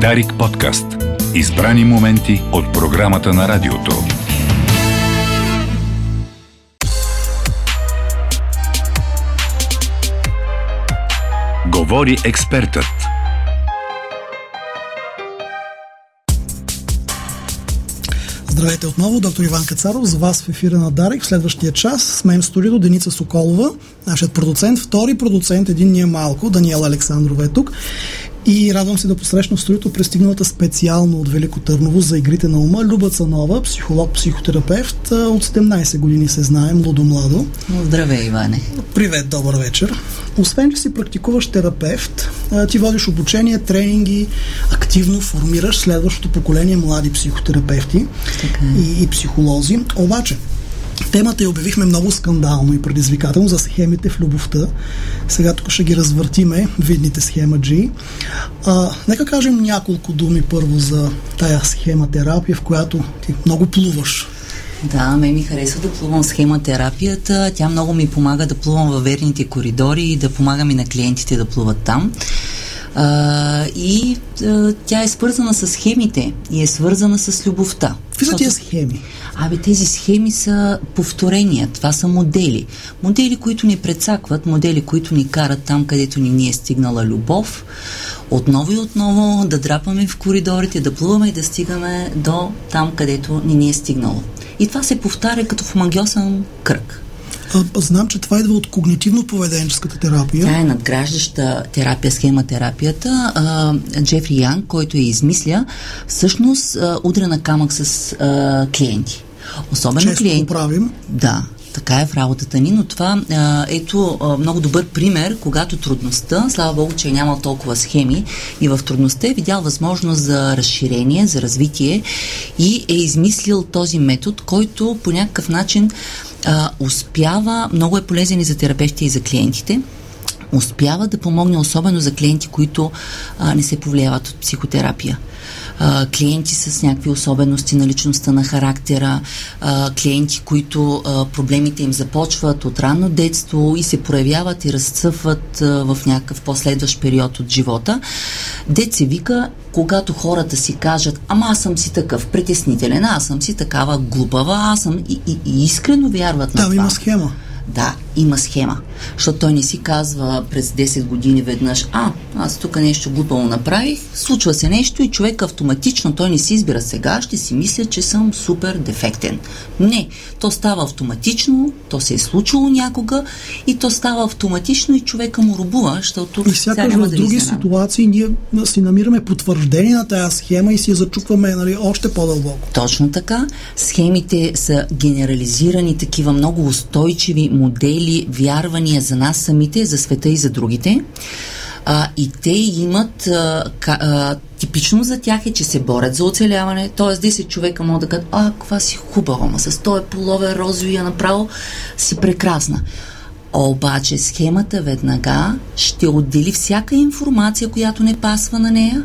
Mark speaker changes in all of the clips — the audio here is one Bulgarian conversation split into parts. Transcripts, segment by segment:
Speaker 1: Дарик подкаст. Избрани моменти от програмата на радиото. Говори експертът.
Speaker 2: Здравейте отново, доктор Иван Кацаров, за вас в ефира на Дарик. В следващия час с мен в студиото Деница Соколова, нашият продуцент, втори продуцент, един ни е малко, Даниела Александрова е тук. И радвам се да посрещна в студиото пристигналата специално от Велико Търново за игрите на ума Люба Цанова, психолог, психотерапевт. От 17 години се знаем, Лудо Младо.
Speaker 3: Здравей, Иване.
Speaker 2: Привет, добър вечер. Освен, че си практикуваш терапевт, ти водиш обучение, тренинги, активно формираш следващото поколение млади психотерапевти
Speaker 3: Така е.
Speaker 2: и, и психолози. Обаче, Темата я обявихме много скандално и предизвикателно за схемите в любовта. Сега тук ще ги развъртиме, видните схема G. А, нека кажем няколко думи първо за тая схема терапия, в която ти много плуваш.
Speaker 3: Да, ме ми харесва да плувам схемотерапията. Тя много ми помага да плувам във верните коридори и да помагам и на клиентите да плуват там. А, и а, тя е свързана с схемите и е свързана с любовта.
Speaker 2: Какви са тия схеми?
Speaker 3: Абе, тези схеми са повторения, това са модели. Модели, които ни прецакват, модели, които ни карат там, където ни, ни е стигнала любов. Отново и отново да драпаме в коридорите, да плуваме и да стигаме до там, където ни, ни е стигнало. И това се повтаря като в магиосен кръг.
Speaker 2: А, знам, че това идва от когнитивно-поведенческата терапия.
Speaker 3: Тя е надграждаща терапия, схема терапията. А, Джефри Янг, който я измисля, всъщност а, удря на камък с а, клиенти. Особено
Speaker 2: Често
Speaker 3: клиенти.
Speaker 2: го правим.
Speaker 3: Да, така е в работата ни, но това а, ето а, много добър пример, когато трудността, слава Богу, че няма толкова схеми и в трудността е видял възможност за разширение, за развитие и е измислил този метод, който по някакъв начин а, успява, много е полезен и за терапевтите и за клиентите, успява да помогне особено за клиенти, които а, не се повлияват от психотерапия. А, клиенти с някакви особености на личността, на характера, а, клиенти, които а, проблемите им започват от ранно детство и се проявяват и разцъфват а, в някакъв последващ период от живота. Дет се вика, когато хората си кажат, ама аз съм си такъв притеснителен, аз съм си такава глупава, аз съм и, и, и искрено вярват на
Speaker 2: Там
Speaker 3: това.
Speaker 2: има схема.
Speaker 3: Да, има схема. Защото той не си казва през 10 години веднъж, а, аз тук нещо глупаво направих, случва се нещо и човек автоматично, той не си избира сега, ще си мисля, че съм супер дефектен. Не, то става автоматично, то се е случило някога и то става автоматично и човека му рубува, защото
Speaker 2: И сякаш в
Speaker 3: да
Speaker 2: други ситуации ние си намираме потвърждение на тази схема и си я зачукваме нали, още по-дълбоко.
Speaker 3: Точно така. Схемите са генерализирани такива много устойчиви модели, вярвания за нас самите, за света и за другите. А, и те имат, а, а, типично за тях е, че се борят за оцеляване, т.е. 10 човека могат да кажат, а, каква си хубава, ма с този полове розовия направо си прекрасна. Обаче схемата веднага ще отдели всяка информация, която не пасва на нея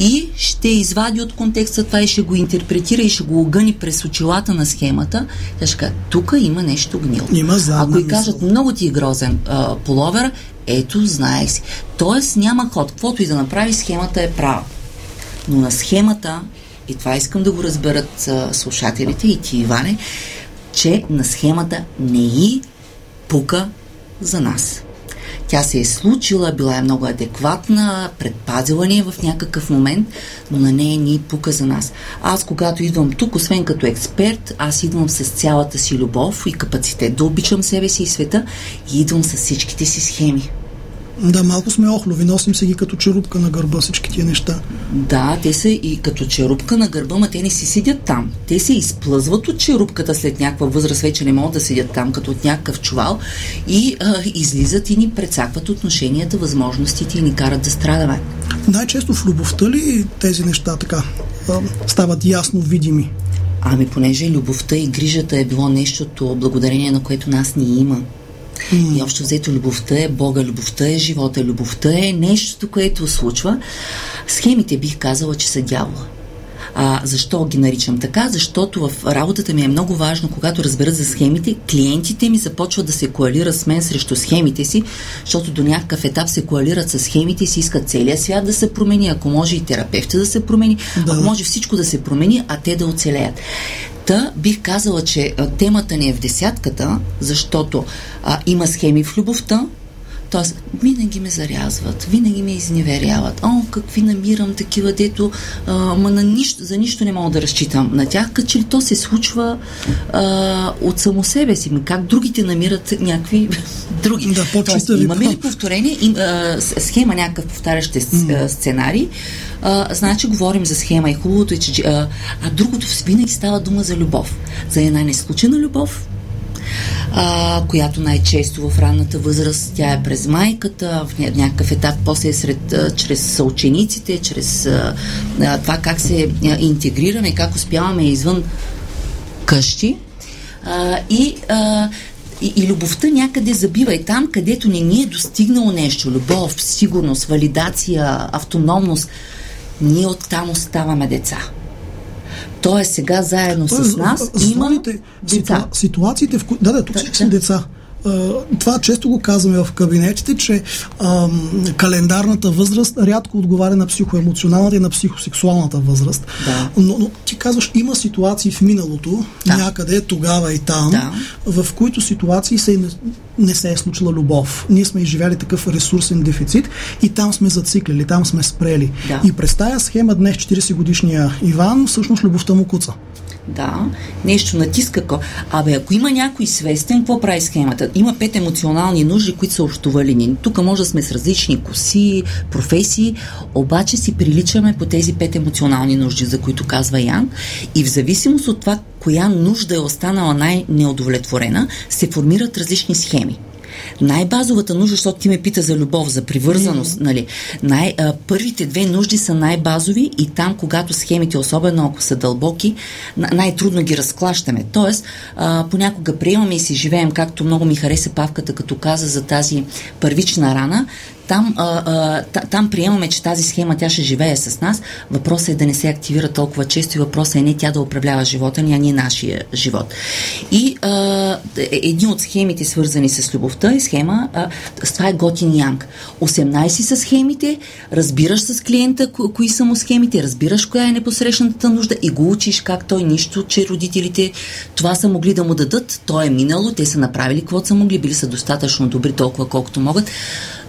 Speaker 3: и ще извади от контекста това и ще го интерпретира и ще го огъни през очилата на схемата. Тя ще каже, тук има нещо гнило.
Speaker 2: Има
Speaker 3: Ако и кажат, много ти е грозен а, половер, ето, знаех си. Тоест няма ход. Каквото и да направи, схемата е права. Но на схемата, и това искам да го разберат а, слушателите и ти, Иване, че на схемата не и пука за нас. Тя се е случила, била е много адекватна, предпазила ни е в някакъв момент, но на нея ни пука за нас. Аз, когато идвам тук, освен като експерт, аз идвам с цялата си любов и капацитет да обичам себе си и света и идвам с всичките си схеми.
Speaker 2: Да, малко сме охлови, носим се ги като черупка на гърба всички тия неща.
Speaker 3: Да, те са и като черупка на гърба, ма те не си седят там. Те се изплъзват от черупката след някаква възраст, вече не могат да седят там като от някакъв чувал и а, излизат и ни прецакват отношенията, възможностите и ни карат да страдаме.
Speaker 2: Най-често в любовта ли тези неща така стават ясно видими?
Speaker 3: Ами, понеже любовта и грижата е било нещото, благодарение на което нас ни има. И общо взето любовта е Бога, любовта е живота, любовта е нещото, което случва. Схемите бих казала, че са дявола. А, защо ги наричам така? Защото в работата ми е много важно, когато разберат за схемите, клиентите ми започват да се коалират с мен срещу схемите си, защото до някакъв етап се коалират с схемите си искат целият свят да се промени, ако може и терапевта да се промени, да. ако може всичко да се промени, а те да оцелеят. Та бих казала, че темата ни е в десятката, защото а, има схеми в любовта, Тоест, винаги ме зарязват, винаги ме изневеряват. О, какви намирам такива, дето а, ма на нищо, за нищо не мога да разчитам на тях, като че ли то се случва а, от само себе си. Как другите намират някакви други.
Speaker 2: Да,
Speaker 3: Тоест, имаме ли повторение? Им, а, схема, някакъв повтарящ mm. сценарий, а, значи говорим за схема и хубавото е, че а, а другото винаги става дума за любов. За една неслучена любов, а, която най-често в ранната възраст тя е през майката, в някакъв етап после е сред, а, чрез съучениците, чрез а, а, това как се а, интегрираме, как успяваме извън къщи. А, и а, и, и любовта някъде забива и там, където не ни е достигнало нещо, любов, сигурност, валидация, автономност, ние оттам оставаме деца. Той е сега заедно Тоест, с нас. Има деца.
Speaker 2: Ситуациите, в които... Да, да, тук всички са деца това често го казваме в кабинетите, че ам, календарната възраст рядко отговаря на психоемоционалната и на психосексуалната възраст.
Speaker 3: Да.
Speaker 2: Но, но ти казваш, има ситуации в миналото, да. някъде тогава и там, да. в които ситуации се не, не се е случила любов. Ние сме изживяли такъв ресурсен дефицит и там сме зациклили, там сме спрели.
Speaker 3: Да.
Speaker 2: И през тая схема днес 40 годишния Иван, всъщност любовта му куца.
Speaker 3: Да, нещо натиска. Абе, ако има някой свестен, какво прави схемата? Има пет емоционални нужди, които са общувалини. Тук може да сме с различни коси, професии, обаче си приличаме по тези пет емоционални нужди, за които казва Ян. И в зависимост от това, коя нужда е останала най-неудовлетворена, се формират различни схеми. Най-базовата нужда, защото ти ме пита за любов, за привързаност, нали? Най, а, първите две нужди са най-базови и там, когато схемите, особено ако са дълбоки, най-трудно ги разклащаме. Тоест, а, понякога приемаме и си живеем, както много ми хареса Павката, като каза за тази първична рана, там, а, а, там приемаме, че тази схема тя ще живее с нас. Въпросът е да не се активира толкова често и въпросът е не тя да управлява живота ни, а не нашия живот. И а, е, един от схемите, свързани с любовта, е схема, а, това е Готин Янг. 18 са схемите, разбираш с клиента ко, кои са му схемите, разбираш коя е непосрещната нужда и го учиш как той нищо, че родителите това са могли да му дадат, то е минало, те са направили каквото са могли, били са достатъчно добри толкова колкото могат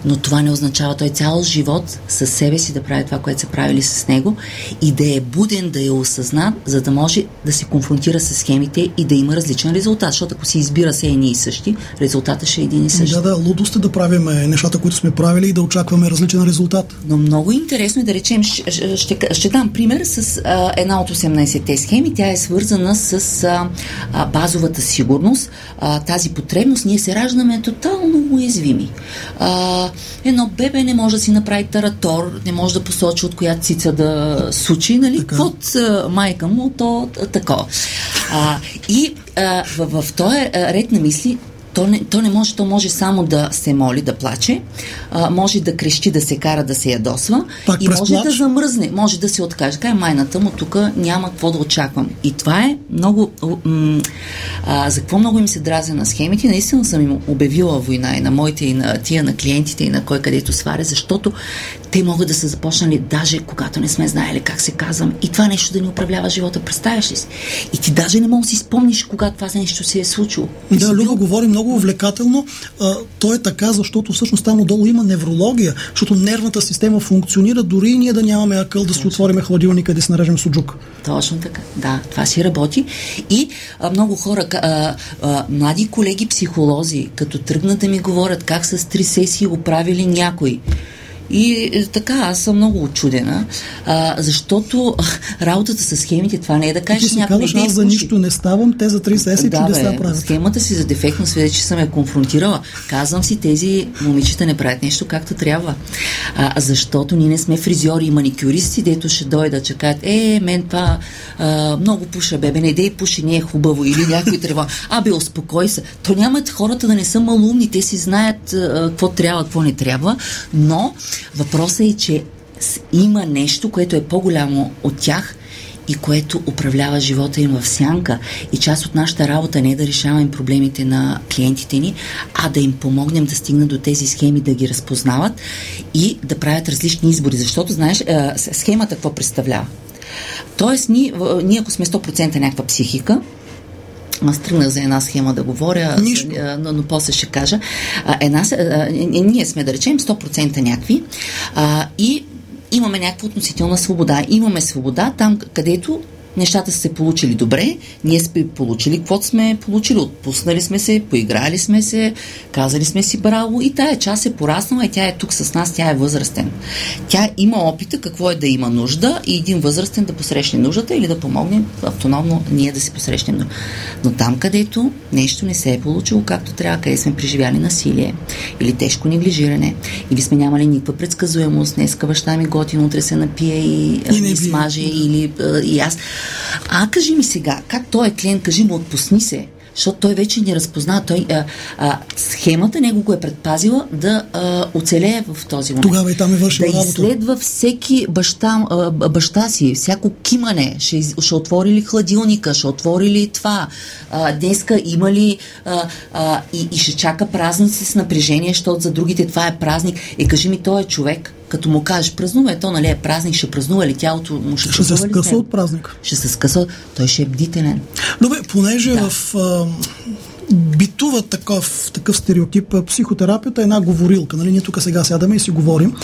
Speaker 3: но това не означава той цял живот със себе си да прави това, което са правили с него и да е буден, да е осъзнат, за да може да се конфронтира с схемите и да има различен резултат, защото ако си избира се едни и същи, резултатът ще е един и същи.
Speaker 2: Да, да, лудост е да правим нещата, които сме правили и да очакваме различен резултат.
Speaker 3: Но много интересно е да речем, ще, ще, ще дам пример с а, една от 18-те схеми. Тя е свързана с а, а, базовата сигурност. А, тази потребност, ние се раждаме тотално уязвими. А, едно бебе не може да си направи таратор, не може да посочи от коя цица да сучи, нали? От майка му, то тако. А, и а, в, в този ред на мисли то не, то не може, то може само да се моли, да плаче, а, може да крещи, да се кара, да се ядосва
Speaker 2: Пак
Speaker 3: и може
Speaker 2: плач?
Speaker 3: да замръзне, може да се откаже. Кай майната му, тук няма какво да очаквам. И това е много... М- а, за какво много им се дразя на схемите? Наистина съм им обявила война и на моите, и на тия, на клиентите, и на кой където сваря, защото те могат да са започнали даже когато не сме знаели как се казвам и това нещо да ни управлява живота. Представяш ли си? И ти даже не можеш да си спомниш когато това нещо се е случило.
Speaker 2: Да, Люба говори много увлекателно. А, то е така, защото всъщност там отдолу има неврология, защото нервната система функционира, дори и ние да нямаме акъл да си отвориме хладилника и да си нарежем суджук.
Speaker 3: Точно така. Да, това си работи. И а, много хора, а, а, млади колеги психолози, като тръгнат да ми говорят как с три сесии го правили някой и е, така, аз съм много очудена, а, защото работата с схемите, това не е да кажеш
Speaker 2: някой казваш, аз за нищо не ставам, те за три сесии
Speaker 3: да,
Speaker 2: чудеса
Speaker 3: бе,
Speaker 2: правят.
Speaker 3: Схемата си за дефектно свидетел, че съм я конфронтирала. Казвам си, тези момичета не правят нещо както трябва. А, защото ние не сме фризьори и маникюристи, дето ще дойдат, че кажат, е, мен това а, много пуша, бебе, не дей пуши, не е хубаво, или някой трябва. Абе, успокой се. То нямат хората да не са малумни, те си знаят а, какво трябва, какво не трябва, но Въпросът е, че има нещо, което е по-голямо от тях и което управлява живота им в сянка. И част от нашата работа не е да решаваме проблемите на клиентите ни, а да им помогнем да стигнат до тези схеми, да ги разпознават и да правят различни избори. Защото, знаеш, схемата какво представлява? Тоест, ние, ние ако сме 100% някаква психика, аз тръгнах за една схема да говоря,
Speaker 2: Нищо.
Speaker 3: но, но после ще кажа. Една, ние сме, да речем, 100% някакви и имаме някаква относителна свобода. Имаме свобода там, където нещата са се получили добре, ние сме получили каквото сме получили, отпуснали сме се, поиграли сме се, казали сме си браво и тая част е пораснала и тя е тук с нас, тя е възрастен. Тя има опита какво е да има нужда и един възрастен да посрещне нуждата или да помогне автономно ние да се посрещнем. Но там, където нещо не се е получило както трябва, къде сме преживяли насилие или тежко неглижиране, или сме нямали никаква предсказуемост, днеска баща ми готин, утре се напие и, и не смаже, или и аз а кажи ми сега, как той е клиент, кажи му, отпусни се, защото той вече не разпозна. Той, а, а, схемата него го е предпазила да а, оцелее в този момент.
Speaker 2: Тогава и там е вършил
Speaker 3: Да
Speaker 2: работа.
Speaker 3: изследва всеки баща, а, баща си, всяко кимане. Ще, ще отвори ли хладилника, ще отвори ли това. А, днеска има ли а, а, и, и ще чака празници с напрежение, защото за другите това е празник. Е, кажи ми, той е човек като му кажеш празнува, е, то нали е празник, ще празнува ли тялото му, ще,
Speaker 2: ще се скъса от празник.
Speaker 3: Ще се скъса, той ще е бдителен.
Speaker 2: Добре, понеже да. в а, битува такъв, такъв стереотип. Психотерапията е една говорилка. Нали? Ние тук сега сядаме и си говорим.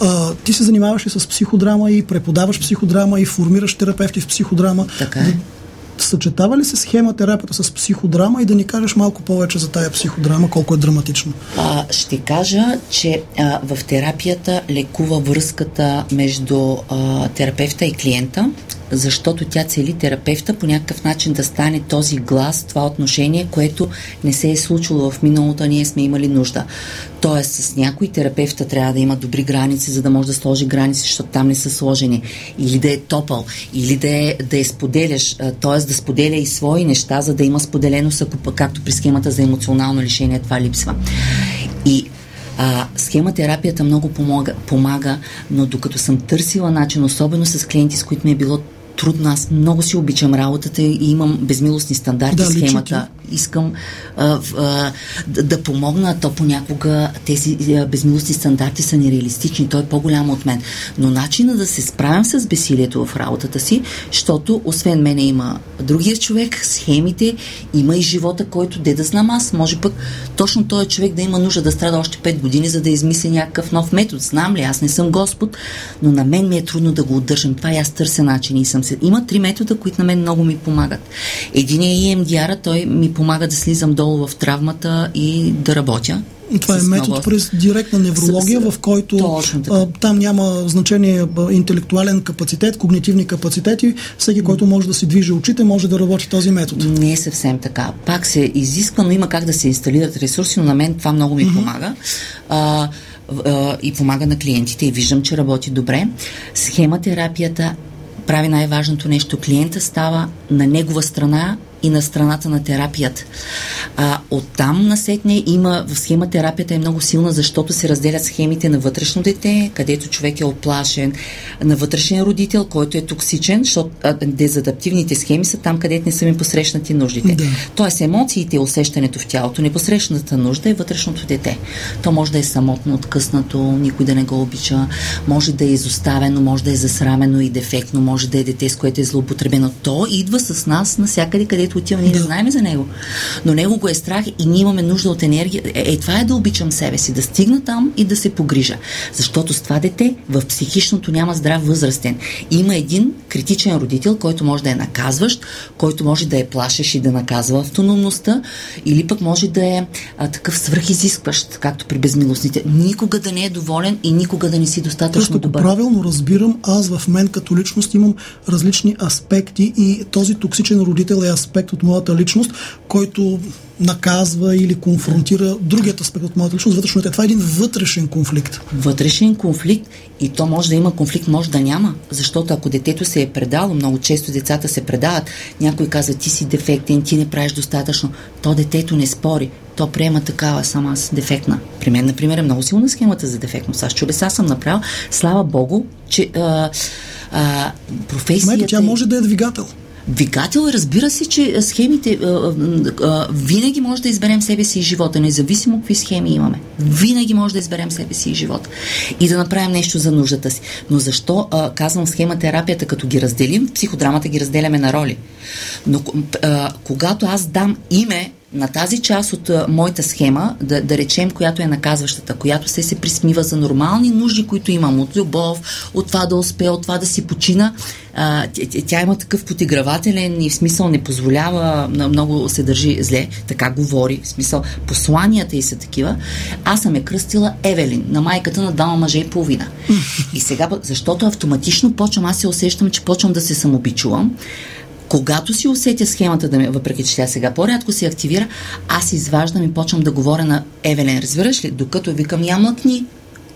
Speaker 2: А, ти се занимаваш и с психодрама и преподаваш психодрама и формираш терапевти в психодрама.
Speaker 3: Така е.
Speaker 2: Съчетава ли се схема терапията с психодрама и да ни кажеш малко повече за тая психодрама, колко е драматично?
Speaker 3: А, ще кажа, че а, в терапията лекува връзката между а, терапевта и клиента, защото тя цели терапевта по някакъв начин да стане този глас, това отношение, което не се е случило в миналото, ние сме имали нужда. Тоест, с някой терапевта трябва да има добри граници, за да може да сложи граници, защото там не са сложени. Или да е топъл, или да е, да е споделяш, т.е. да споделя и свои неща, за да има споделеност, ако както при схемата за емоционално лишение това липсва. И а, схема терапията много помага, помага, но докато съм търсила начин, особено с клиенти, с които ми е било трудно. Аз много си обичам работата и имам безмилостни стандарти
Speaker 2: да,
Speaker 3: схемата. Искам а, а, да, да помогна, то понякога тези а, безмилостни стандарти са нереалистични. Той е по-голям от мен. Но начина да се справям с бесилието в работата си, защото освен мене има другия човек, схемите, има и живота, който де да знам аз. Може пък точно този човек да има нужда да страда още 5 години, за да измисли някакъв нов метод. Знам ли, аз не съм Господ, но на мен ми е трудно да го удържам. Това и аз търся начин и съм се. Има три метода, които на мен много ми помагат. Един е EMDR, той ми помага да слизам долу в травмата и да работя.
Speaker 2: Това е метод много... през директна неврология, с, в който а, там няма значение а, интелектуален капацитет, когнитивни капацитети. Всеки, който може да си движи очите, може да работи този метод.
Speaker 3: Не е съвсем така. Пак се изисква, но има как да се инсталират ресурси, но на мен това много ми mm-hmm. помага. А, и помага на клиентите и виждам, че работи добре. Схема терапията прави най-важното нещо. Клиента става на негова страна и на страната на терапията. А, оттам насетне има, в схема терапията е много силна, защото се разделят схемите на вътрешно дете, където човек е оплашен, на вътрешен родител, който е токсичен, защото а, дезадаптивните схеми са там, където не са ми посрещнати нуждите.
Speaker 2: Да.
Speaker 3: Тоест емоциите, усещането в тялото, непосрещната нужда е вътрешното дете. То може да е самотно, откъснато, никой да не го обича, може да е изоставено, може да е засрамено и дефектно, може да е дете, с което е злоупотребено. То идва с нас навсякъде, където отиваме, ние не знаем за него. Но него го е страх и ние имаме нужда от енергия. Е, е, това е да обичам себе си, да стигна там и да се погрижа. Защото с това дете в психичното няма здрав възрастен. Има един критичен родител, който може да е наказващ, който може да е плашеш и да наказва автономността, или пък може да е а, такъв свръхизискващ, както при безмилостните. Никога да не е доволен и никога да не си достатъчно
Speaker 2: Просто,
Speaker 3: добър.
Speaker 2: правилно разбирам, аз в мен като личност имам различни аспекти и този токсичен родител е аспект от моята личност, който наказва или конфронтира другият аспект от моята личност, вътрешно Това е един вътрешен конфликт.
Speaker 3: Вътрешен конфликт и то може да има конфликт, може да няма. Защото ако детето се е предало, много често децата се предават, някой казва ти си дефектен, ти не правиш достатъчно, то детето не спори. То приема такава сама аз дефектна. При мен, например, е много силна схемата за дефектност. Аз чудеса съм направил. Слава Богу, че а, А, професията...
Speaker 2: Мето, тя може да е двигател.
Speaker 3: Двигател, разбира се, че схемите а, а, винаги може да изберем себе си и живота, независимо какви схеми имаме. Винаги може да изберем себе си и живота. И да направим нещо за нуждата си. Но защо а, казвам схема терапията, като ги разделим, психодрамата ги разделяме на роли. Но а, когато аз дам име на тази част от моята схема, да, да речем, която е наказващата, която се се присмива за нормални нужди, които имам от любов, от това да успея, от това да си почина, а, тя, тя има такъв потигравателен и в смисъл не позволява, много се държи зле, така говори, в смисъл посланията и са такива. Аз съм я кръстила Евелин, на майката на двама мъже и половина. И сега, защото автоматично почвам, аз се усещам, че почвам да се самобичувам, когато си усетя схемата, да ме, въпреки че тя сега по-рядко се активира, аз изваждам и почвам да говоря на Евелен. Разбираш ли? Докато викам, я млъкни,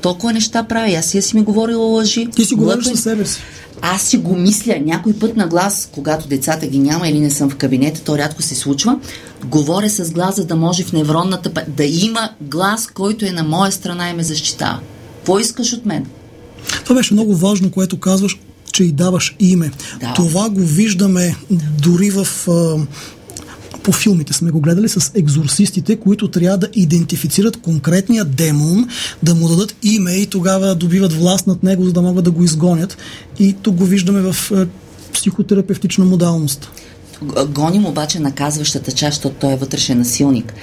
Speaker 3: толкова неща прави, аз си, си ми говорила лъжи.
Speaker 2: Ти си говориш със себе си.
Speaker 3: Аз си го мисля някой път на глас, когато децата ги няма или не съм в кабинета, то рядко се случва. Говоря с глас, за да може в невронната да има глас, който е на моя страна и ме защитава. Какво искаш от мен?
Speaker 2: Това беше много важно, което казваш че и даваш име. Да. Това го виждаме дори в по филмите сме го гледали с екзорсистите, които трябва да идентифицират конкретния демон, да му дадат име и тогава добиват власт над него, за да могат да го изгонят. И тук го виждаме в психотерапевтична модалност
Speaker 3: гоним обаче наказващата част, защото той е вътрешен насилник.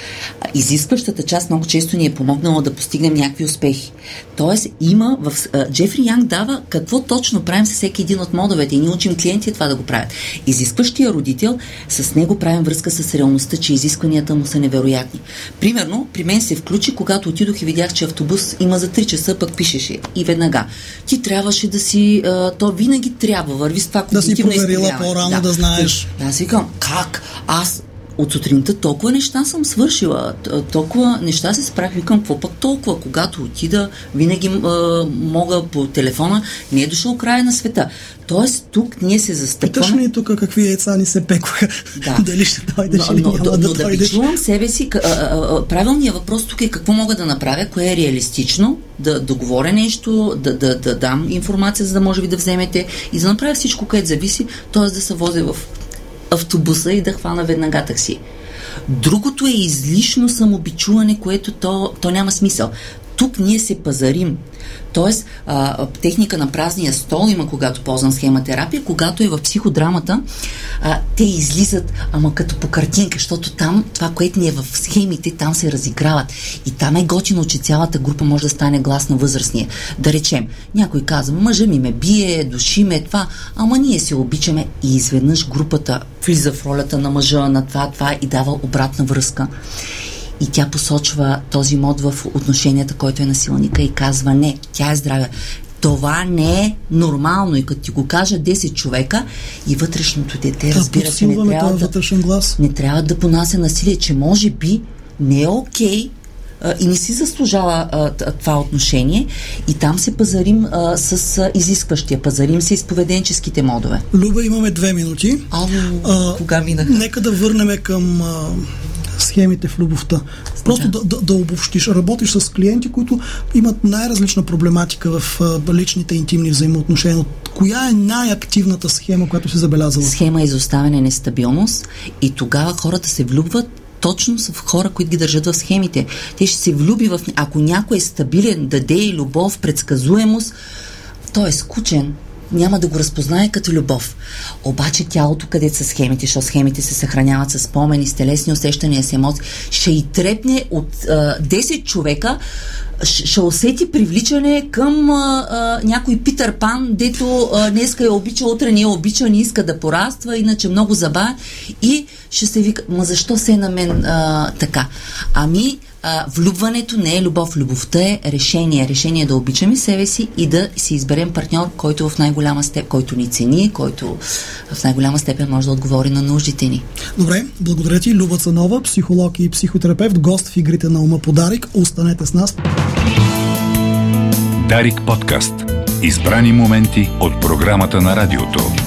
Speaker 3: Изискващата част много често ни е помогнала да постигнем някакви успехи. Тоест има в... Джефри Янг дава какво точно правим с всеки един от модовете и ние учим клиенти това да го правят. Изискващия родител, с него правим връзка с реалността, че изискванията му са невероятни. Примерно, при мен се включи, когато отидох и видях, че автобус има за 3 часа, пък пишеше и веднага. Ти трябваше да си... То винаги трябва, върви с това
Speaker 2: Да си проверила по-рано да, да знаеш.
Speaker 3: Да, аз викам, как? Аз от сутринта толкова неща съм свършила, толкова неща се справих, викам, какво пък толкова, когато отида, винаги а, мога по телефона, не е дошъл края на света. Тоест, тук ние се застъпваме...
Speaker 2: Питаш ли тук какви яйца ни се пекоха? Да. Дали ще дойдеш но, или
Speaker 3: но,
Speaker 2: няма
Speaker 3: но,
Speaker 2: да
Speaker 3: но да бичувам себе си, а, а, правилният въпрос тук е какво мога да направя, кое е реалистично, да договоря нещо, да, да, да дам информация, за да може ви да вземете и да направя всичко, което зависи, т.е. да се возя в автобуса и да хвана веднага такси. Другото е излишно самобичуване, което то, то няма смисъл. Тук ние се пазарим. Тоест, а, техника на празния стол има, когато ползвам схема терапия, когато е в психодрамата, а, те излизат, ама като по картинка, защото там, това, което ни е в схемите, там се разиграват. И там е готино, че цялата група може да стане глас на възрастния. Да речем, някой казва, мъжа ми ме бие, души ме това, ама ние се обичаме и изведнъж групата влиза в ролята на мъжа, на това, това и дава обратна връзка и тя посочва този мод в отношенията, който е насилника и казва не, тя е здравя. Това не е нормално и като ти го кажа 10 човека и вътрешното дете да, разбира, че не трябва,
Speaker 2: да, глас.
Speaker 3: не трябва да понася насилие, че може би не е окей okay, и не си заслужава а, това отношение и там се пазарим а, с а, изискващия, пазарим се изповеденческите модове.
Speaker 2: Люба, имаме две минути.
Speaker 3: Ало, а, кога минаха?
Speaker 2: Нека да върнем към а, схемите в любовта. Просто да, да, да обобщиш. Работиш с клиенти, които имат най-различна проблематика в а, личните интимни взаимоотношения. Коя е най-активната схема, която се забелязала?
Speaker 3: Схема изоставяне нестабилност и тогава хората се влюбват точно са в хора, които ги държат в схемите. Те ще се влюби в... Ако някой е стабилен, даде и любов, предсказуемост, той е скучен, няма да го разпознае като любов. Обаче тялото, където са схемите, защото схемите се съхраняват с спомени, с телесни усещания, с емоции, ще и трепне от а, 10 човека, ще усети привличане към а, а, някой Питър Пан, дето а, днеска я обича, утре не я обича, не иска да пораства, иначе много заба и ще се вика, ма защо се на мен а, така? Ами, а, влюбването не е любов. Любовта е решение. Решение е да обичаме себе си и да си изберем партньор, който в най-голяма степен, който ни цени, който в най-голяма степен може да отговори на нуждите ни.
Speaker 2: Добре, благодаря ти, Люба Цанова, психолог и психотерапевт, гост в игрите на ума подарик. Останете с нас.
Speaker 1: Дарик подкаст. Избрани моменти от програмата на радиото.